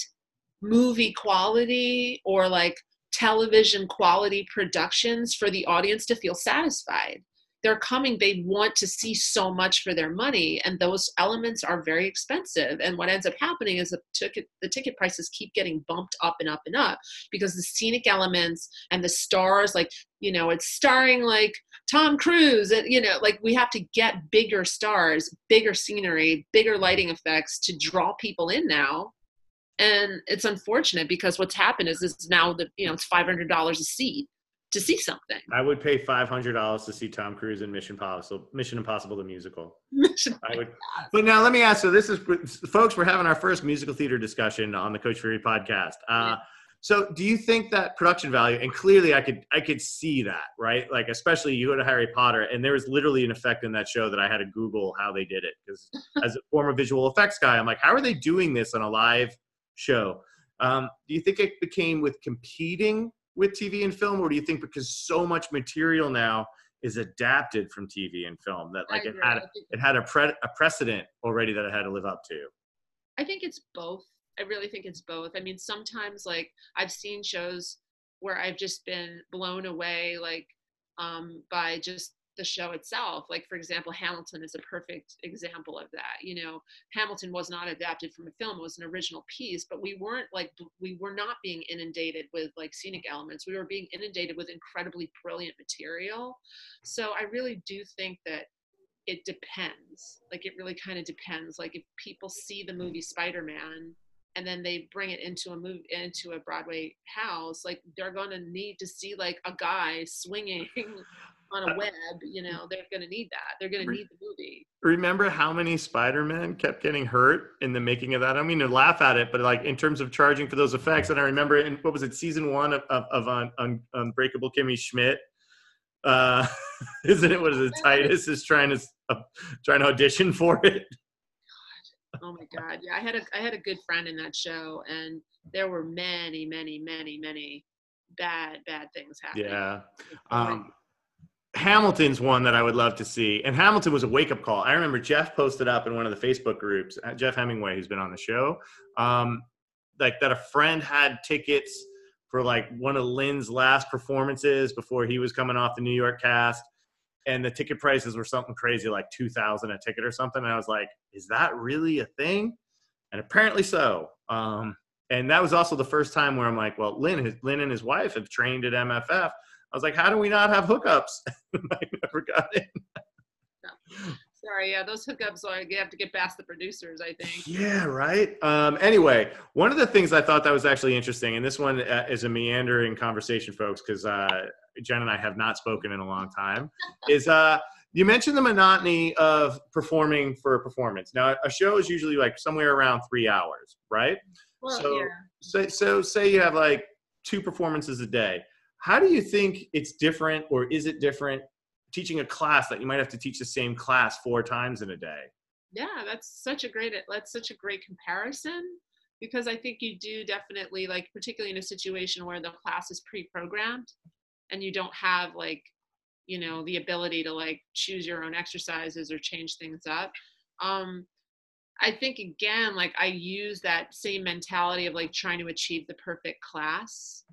movie quality or like television quality productions for the audience to feel satisfied. They're coming, they want to see so much for their money, and those elements are very expensive. And what ends up happening is the ticket, the ticket prices keep getting bumped up and up and up because the scenic elements and the stars, like, you know, it's starring like Tom Cruise, and you know, like we have to get bigger stars, bigger scenery, bigger lighting effects to draw people in now and it's unfortunate because what's happened is this now the you know it's five hundred dollars a seat to see something. I would pay five hundred dollars to see Tom Cruise in Mission Impossible, Mission Impossible the musical. Mission I would. But now let me ask. So this is, folks. We're having our first musical theater discussion on the Coach Fury podcast. Uh, yeah. So do you think that production value? And clearly, I could I could see that right. Like especially you go to Harry Potter, and there was literally an effect in that show that I had to Google how they did it because as a former visual effects guy, I'm like, how are they doing this on a live show. Um, do you think it became with competing with TV and film, or do you think because so much material now is adapted from TV and film that like it had it had a, pre- a precedent already that it had to live up to? I think it's both. I really think it's both. I mean, sometimes like I've seen shows where I've just been blown away, like um, by just the show itself. Like, for example, Hamilton is a perfect example of that. You know, Hamilton was not adapted from a film, it was an original piece, but we weren't like, we were not being inundated with like scenic elements. We were being inundated with incredibly brilliant material. So I really do think that it depends. Like, it really kind of depends. Like, if people see the movie Spider Man, and then they bring it into a move into a broadway house like they're to need to see like a guy swinging on a uh, web, you know, they're going to need that. They're going to need the movie. Remember how many Spider-Man kept getting hurt in the making of that? I mean to laugh at it, but like in terms of charging for those effects, and I remember in what was it, season one of, of, of Un, Un, Unbreakable Kimmy Schmidt, uh, isn't it? What is it? Titus is trying to uh, trying to audition for it. oh my god yeah i had a i had a good friend in that show and there were many many many many bad bad things happening Yeah. Um, Hamilton's one that I would love to see. And Hamilton was a wake up call. I remember Jeff posted up in one of the Facebook groups, uh, Jeff Hemingway, who's been on the show, um, like that a friend had tickets for like one of Lin's last performances before he was coming off the New York cast. And the ticket prices were something crazy, like 2000 a ticket or something. And I was like, is that really a thing? And apparently so. Um, and that was also the first time where I'm like, well, Lin, Lin and his wife have trained at MFF. I was like, how do we not have hookups? I never got it. sorry yeah those hookups are you have to get past the producers i think Yeah, right. Um, anyway, one of the things I thought that was actually interesting, and this one uh, is a meandering conversation, folks, because uh, Jen and I have not spoken in a long time, is uh, you mentioned the monotony of performing for a performance. Now, a show is usually like somewhere around three hours, right? well So- yeah So, so say you have like two performances a day. How do you think it's different, or is it different teaching a class that you might have to teach the same class four times in a day? yeah that's such a great that's such a great comparison because i think you do definitely like particularly in a situation where the class is pre-programmed and you don't have like you know the ability to like choose your own exercises or change things up um i think again like i use that same mentality of like trying to achieve the perfect class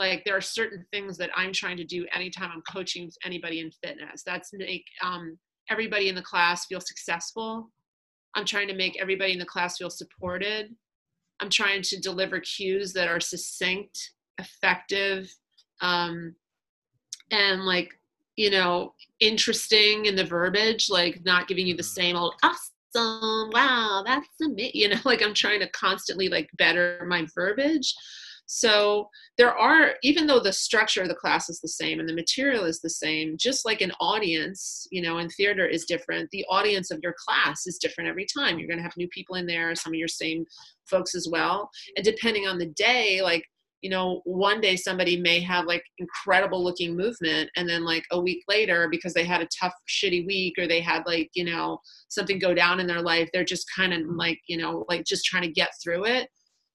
like there are certain things that i'm trying to do anytime i'm coaching anybody in fitness that's make um everybody in the class feel successful. I'm trying to make everybody in the class feel supported. I'm trying to deliver cues that are succinct, effective, um, and like, you know, interesting in the verbiage, like not giving you the same old awesome, wow, that's amazing. You know, like I'm trying to constantly like better my verbiage. So there are, even though the structure of the class is the same and the material is the same, just like an audience, you know, in theater is different, the audience of your class is different every time. You're going to have new people in there, some of your same folks as well. And depending on the day, like, you know, one day somebody may have like incredible looking movement, and then like a week later, because they had a tough, shitty week, or they had like, you know, something go down in their life, they're just kind of like, you know, like just trying to get through it.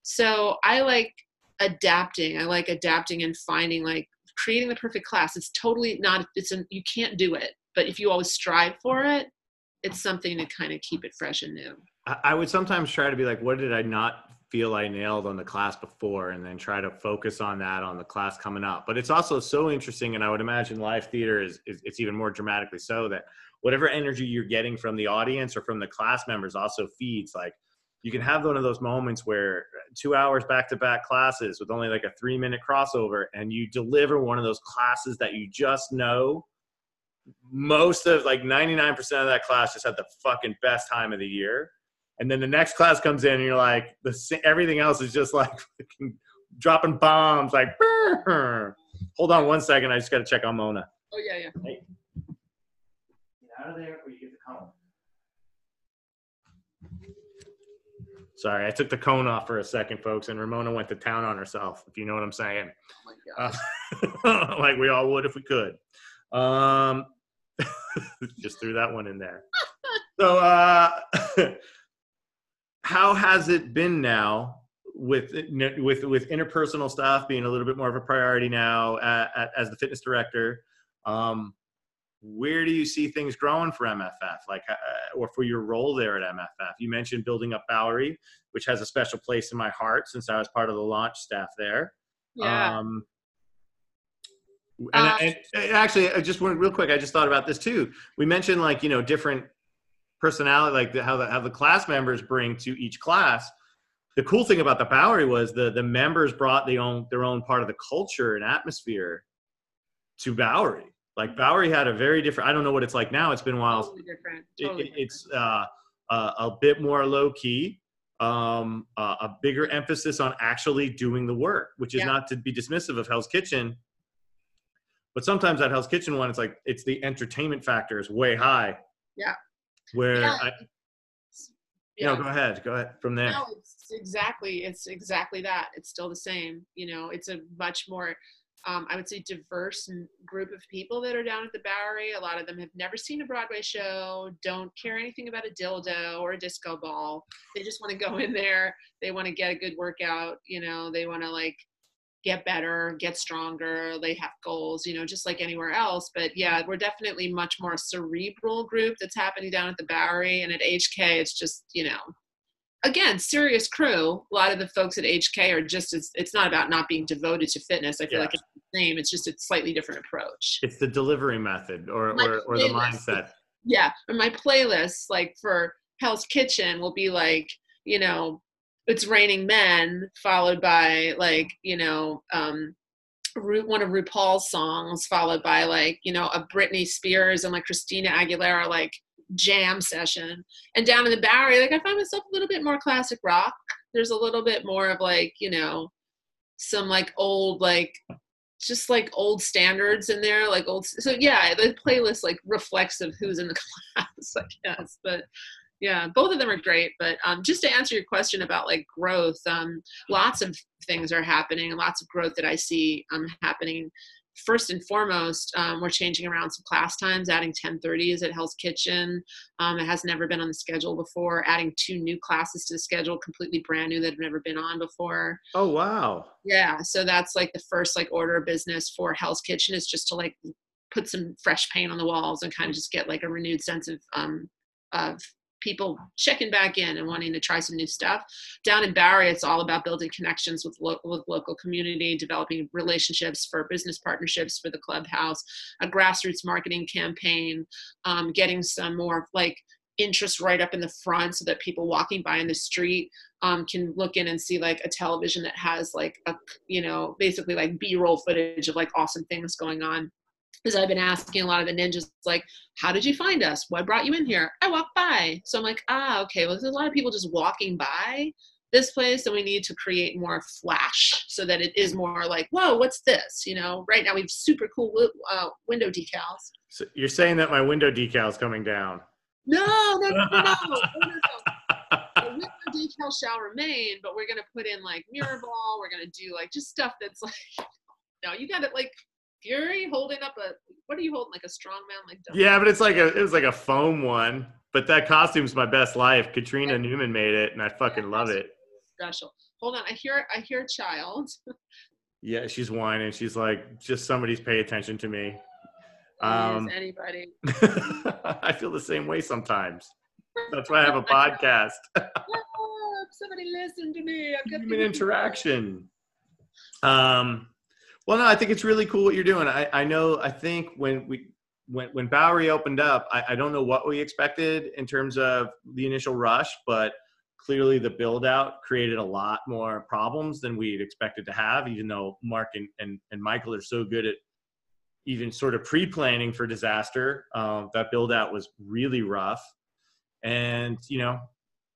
So I like adapting. I like adapting and finding like creating the perfect class. It's totally not, it's an, you can't do it, but if you always strive for it, it's something to kind of keep it fresh and new. I would sometimes try to be like, what did I not feel I nailed on the class before? And then try to focus on that on the class coming up. But it's also so interesting. And I would imagine live theater is, is it's even more dramatically so that whatever energy you're getting from the audience or from the class members also feeds like, you can have one of those moments where uh, two hours back to back classes with only like a three minute crossover and you deliver one of those classes that you just know most of like 99% of that class just had the fucking best time of the year and then the next class comes in and you're like the everything else is just like fucking dropping bombs like "Brr." hold on one second i just got to check on mona Oh yeah, yeah. get out of there or you get the cone sorry i took the cone off for a second folks and ramona went to town on herself if you know what i'm saying Oh uh, like we all would if we could. Um, just threw that one in there. So, uh, how has it been now with with with interpersonal stuff being a little bit more of a priority now at, at, as the fitness director? Um, where do you see things growing for MFF, like, uh, or for your role there at MFF? You mentioned building up Bowery, which has a special place in my heart since I was part of the launch staff there. yeah. Um, and, Uh, and, and actually, I just went real quick. I just thought about this too. We mentioned like you know different personality, like the, how the how the class members bring to each class. The cool thing about the Bowery was the the members brought their own their own part of the culture and atmosphere to Bowery. Like Bowery had a very different. I don't know what it's like now. It's been a while totally different. Totally it- it's uh, uh, a bit more low key, um, uh, a bigger emphasis on actually doing the work, which is Yeah. not to be dismissive of Hell's Kitchen. But sometimes that Hell's Kitchen one, it's like it's the entertainment factor is way high. Yeah. Where Yeah. I, you yeah. know, go ahead, go ahead from there. No, it's exactly it's exactly that. It's still the same. You know, it's a much more um, I would say diverse group of people that are down at the Bowery. A lot of them have never seen a Broadway show, don't care anything about a dildo or a disco ball. They just want to go in there. They want to get a good workout. You know, they want to like get better, get stronger. They have goals, you know, just like anywhere else. But yeah, we're definitely much more cerebral group that's happening down at the Bowery. And at HK, it's just, you know, again, serious crew. A lot of the folks at HK are just, it's, it's not about not being devoted to fitness. I feel yeah. like it's the same. It's just a slightly different approach. It's the delivery method or, or, or the mindset. Yeah. And my playlist, like for Hell's Kitchen, will be like, you know, it's raining men followed by like you know um one of RuPaul's songs followed by like you know a Britney Spears and like Christina Aguilera like jam session. And down in the Bowery like I find myself a little bit more classic rock. There's a little bit more of like you know some like old like just like old standards in there like old so yeah the playlist like reflects of who's in the class I guess. But yeah both of them are great. But um, just to answer your question about like growth um, lots of things are happening and lots of growth that i see um, happening first and foremost um, we're changing around some class times adding 1030s at hell's kitchen. Um, it has never been on the schedule before. Adding two new classes to the schedule completely brand new that have never been on before. Oh wow. Yeah so that's like the first like order of business for hell's kitchen is just to like put some fresh paint on the walls and kind of just get like a renewed sense of um, of people checking back in and wanting to try some new stuff. Down in Bowery, it's all about building connections with local with local community, developing relationships for business partnerships for the clubhouse, a grassroots marketing campaign, um, getting some more like interest right up in the front so that people walking by in the street um, can look in and see like a television that has like a you know basically like b-roll footage of like awesome things going on because I've been asking a lot of the ninjas, like, how did you find us? What brought you in here? I walked by. So I'm like, ah, okay, well, there's a lot of people just walking by this place, and we need to create more flash so that it is more like, whoa, what's this? You know, right now we have super cool uh, window decals. So you're saying that my window decal is coming down? No, no, no, no, no. no, no. The window decal shall remain, but we're gonna put in like mirror ball. We're gonna do like just stuff that's like, no, you got it like Fury holding up a what are you holding like a strong man like? Yeah, but it's like a it was like a foam one. But that costume's my best life. Katrina yeah. Newman made it, and I fucking love it. Special. Hold on, I hear I hear a child. yeah, she's whining. She's like, just somebody's pay attention to me. Um, anybody. I feel the same way sometimes. That's why I have a podcast. somebody listen to me. Human interaction. Um, well, no, I think it's really cool what you're doing. I, I know, I think when we, when, when Bowery opened up, I, I don't know what we expected in terms of the initial rush, but clearly the build out created a lot more problems than we'd expected to have, even though Mark and, and, and Michael are so good at even sort of pre-planning for disaster. Um, that build out was really rough and, you know,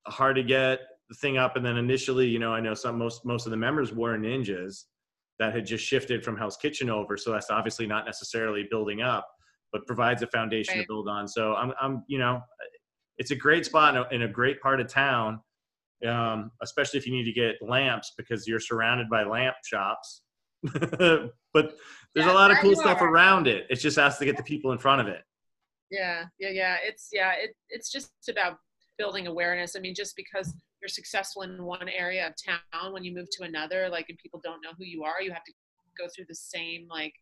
hard to get the thing up. And then initially, you know, I know some, most, most of the members were ninjas that had just shifted from Hell's Kitchen over. So that's obviously not necessarily building up, but provides a foundation right. to build on. So I'm, I'm, you know, it's a great spot in a, in a great part of town, um, especially if you need to get lamps because you're surrounded by lamp shops. but there's yeah, a lot of cool stuff around it. It just has to get the people in front of it. Yeah, yeah, yeah. It's yeah, it, it's just about building awareness. I mean, just because you're successful in one area of town when you move to another like and people don't know who you are you have to go through the same like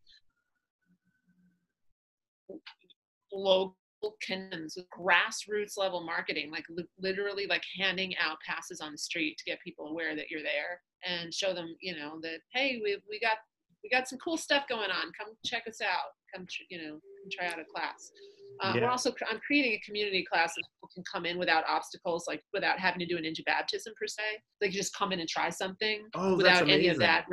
local connections grassroots level marketing like li- literally like handing out passes on the street to get people aware that you're there and show them you know that hey we, we got we got some cool stuff going on come check us out come you know try out a class uh, yeah. We're also I'm creating a community class that people can come in without obstacles, like without having to do a ninja baptism per se. They can just come in and try something oh, without any of that.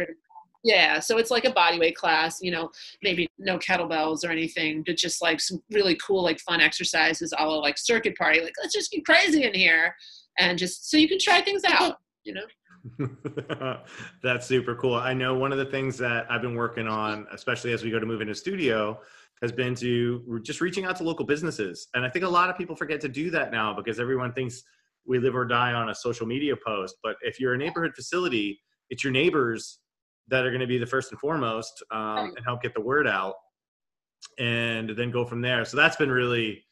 Yeah, so it's like a bodyweight class, you know, maybe no kettlebells or anything, but just like some really cool, like fun exercises, all like circuit party. Like let's just get crazy in here, and just so you can try things out, you know. That's super cool. I know one of the things that I've been working on, especially as we go to move into studio, has been to just reaching out to local businesses. And I think a lot of people forget to do that now because everyone thinks we live or die on a social media post. But if you're a neighborhood facility, it's your neighbors that are going to be the first and foremost um, and help get the word out and then go from there so that's been really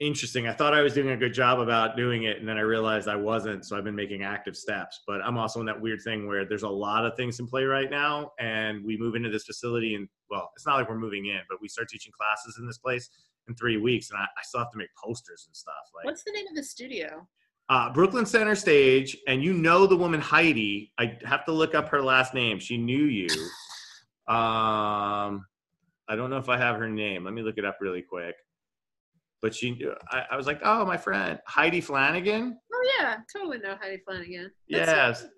interesting i thought i was doing a good job about doing it and then i realized i wasn't so i've been making active steps but i'm also in that weird thing where there's a lot of things in play right now and we move into this facility and well it's not like we're moving in but we start teaching classes in this place in three weeks and i, I still have to make posters and stuff like What's the name of the studio? uh, Brooklyn Center Stage, and you know the woman Heidi. I have to look up her last name. She knew you. Um, I don't know if I have her name. Let me look it up really quick. But she, I, I was like, oh, my friend Heidi Flanagan. Oh yeah, totally know Heidi Flanagan. That's Yes. so-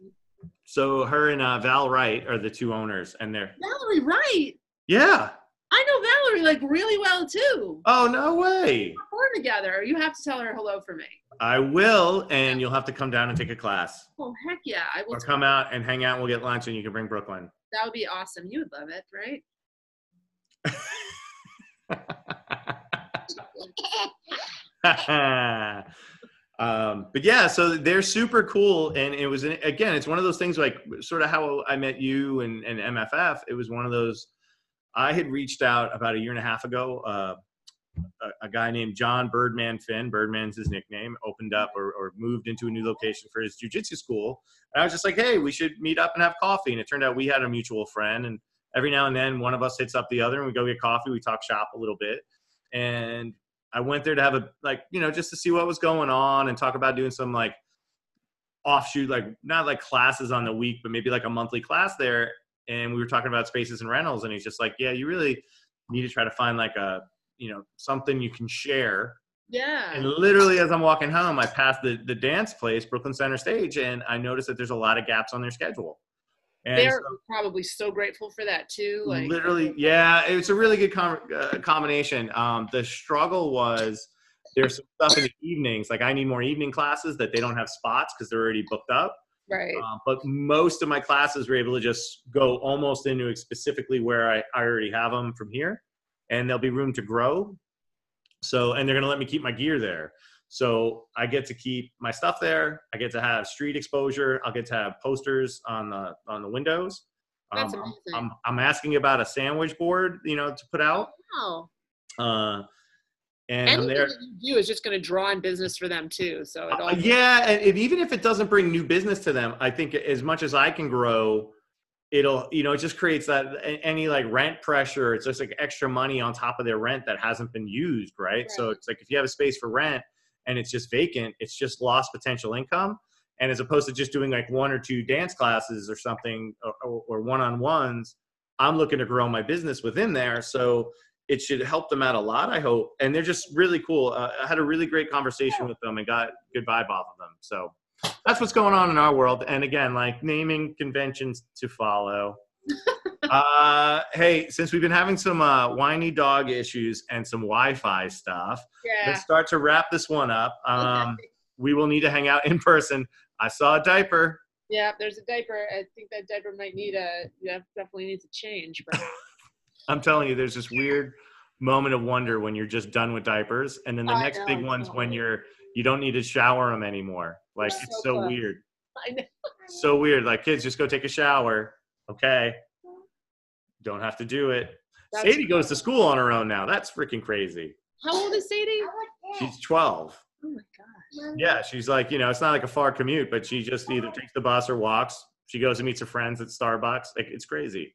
So her and uh, Val Wright are the two owners, and they're Valerie Wright. yeah. I know Valerie like really well too. Oh no way! We're together. You have to tell her hello for me. I will, and you'll have to come down and take a class, Oh heck yeah, I will. or come out and hang out. and We'll get lunch, and you can bring Brooklyn. That would be awesome. You would love it, right? um, but yeah, so they're super cool, and it was again, it's one of those things like sort of how I met you and, and MFF. It was one of those. I had reached out about a year and a half ago. Uh, a, a guy named John Birdman Finn, Birdman's his nickname, opened up or, or moved into a new location for his jujitsu school. And I was just like, hey, we should meet up and have coffee. And it turned out we had a mutual friend, and every now and then one of us hits up the other, and we go get coffee. We talk shop a little bit, and I went there to have a like you know just to see what was going on and talk about doing some like offshoot like not like classes on the week but maybe like a monthly class there. And we were talking about spaces and rentals and he's just like yeah you really need to try to find like a you know something you can share. Yeah. and literally as i'm walking home i passed the the dance place brooklyn center stage and i noticed that there's a lot of gaps on their schedule and They're so- probably so grateful for that too. Like literally yeah it's a really good com- uh, combination um, the struggle was there's some stuff in the evenings like i need more evening classes that they don't have spots because they're already booked up right. um, but most of my classes were able to just go almost into specifically where I, I already have them from here and there'll be room to grow so and they're going to let me keep my gear there so i get to keep my stuff there i get to have street exposure i'll get to have posters on the on the windows That's um, amazing. I'm, I'm asking about a sandwich board you know to put out Wow. uh, and Anything there you do is just going to draw in business for them too. So it all Uh, yeah, and and even if it doesn't bring new business to them, I think as much as I can grow, it'll you know it just creates that any like rent pressure. It's just like extra money on top of their rent that hasn't been used, right? So it's like if you have a space for rent and it's just vacant, it's just lost potential income. And as opposed to just doing like one or two dance classes or something or, one-on-ones, I'm looking to grow my business within there. So it should help them out a lot, I hope. And they're just really cool. Uh, I had a really great conversation with them and got good vibe off of them. So that's what's going on in our world. And again, like naming conventions to follow. uh, hey, since we've been having some uh, whiny dog issues and some Wi-Fi stuff, yeah. let's start to wrap this one up. Um, we will need to hang out in person. I saw a diaper. Yeah, there's a diaper. I think that diaper might need a yeah, definitely needs a change. But I'm telling you, there's this weird moment of wonder when you're just done with diapers, and then the I next know, big one's when you're you don't need to shower them anymore. Like That's it's so so weird, I know. so weird. Like kids, just go take a shower. Okay, don't have to do it. That's- Sadie goes to school on her own now. That's freaking crazy. How old is Sadie? She's 12. Oh my god. Yeah, she's like, you know, it's not like a far commute, but she just either takes the bus or walks. She goes and meets her friends at Starbucks. Like, it's crazy.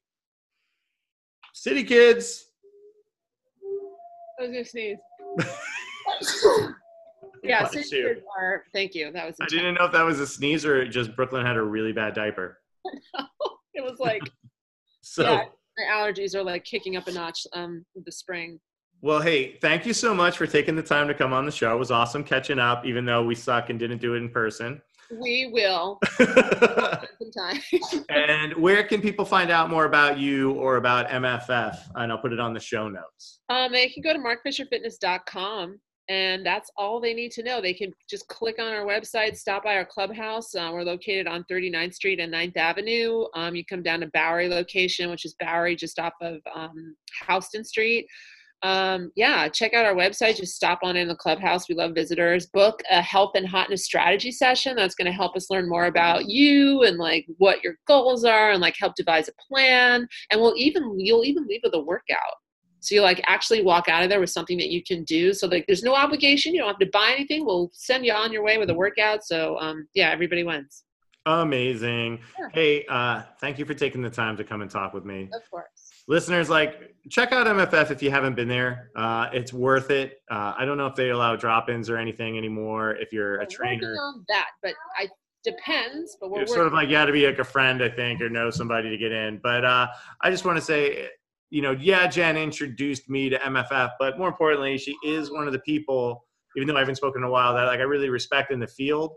City kids. I was gonna sneeze. yeah, Bless six you. years are. Thank you. That was. I didn't know if that was a sneeze or just Brooklyn had a really bad diaper. It was like So, yeah, my allergies are like kicking up a notch um the spring. well, hey, thank you so much for taking the time to come on the show. It was awesome catching up, even though we suck and didn't do it in person. We will sometime. and where can people find out more about you or about MFF? And I'll put it on the show notes. Um, they can go to markfisherfitness.com and that's all they need to know. They can just click on our website, stop by our clubhouse. Uh, we're located on 39th Street and 9th Avenue. Um, you come down to Bowery location, which is Bowery just off of um, Houston Street. um, yeah, check out our website. Just stop on in the clubhouse. We love visitors. Book a health and hotness strategy session. That's going to help us learn more about you and like what your goals are and like help devise a plan. And we'll even you'll even leave with a workout. So you like actually walk out of there with something that you can do. So like there's no obligation. You don't have to buy anything. We'll send you on your way with a workout. So um, yeah, everybody wins. Amazing. Yeah. Hey, uh, thank you for taking the time to come and talk with me. Of course. Listeners, like, check out MFF if you haven't been there. Uh, it's worth it. Uh, I don't know if they allow drop-ins or anything anymore. If you're a trainer, on that, but I depends. But we're sort of like you got to be like a friend, I think, or know somebody to get in. But uh, I just want to say, you know, yeah, Jen introduced me to MFF, but more importantly, she is one of the people, even though I haven't spoken in a while, that like I really respect in the field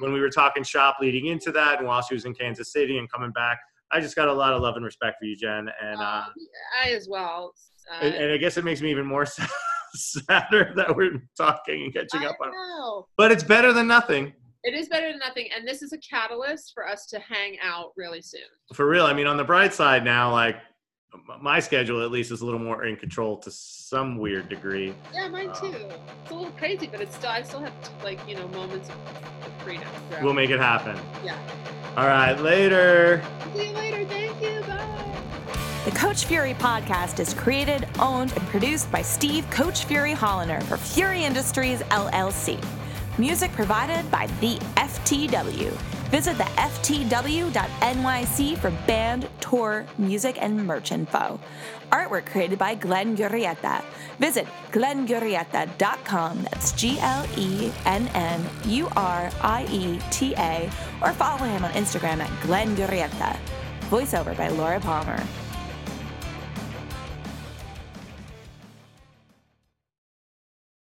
when we were talking shop leading into that, and while she was in Kansas City and coming back, I just got a lot of love and respect for you, Jen. And uh, I as well. Uh, and, and, I guess it makes me even more sad, sadder that we're talking and catching I up on. Know. But it's better than nothing. It is better than nothing, and this is a catalyst for us to hang out really soon. For real, I mean, on the bright side now, like my schedule at least is a little more in control to some weird degree. Yeah, mine um, too. it's a little crazy, but it's still I still have like you know moments of freedom. We'll make it happen. Yeah. All right, later. See you later. Thank you. Bye. The Coach Fury podcast is created, owned, and produced by Steve Coach Fury Holliner for Fury Industries LLC. Music provided by the FTW. Visit the FTW.NYC for band, tour, music, and merch info. Artwork created by Glenn Gurrieta. Visit glenngurrieta.com. That's G L E N N U R I E T A. Or follow him on Instagram at Glenn Gurrieta. Voiceover by Laura Palmer.